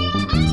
Bye.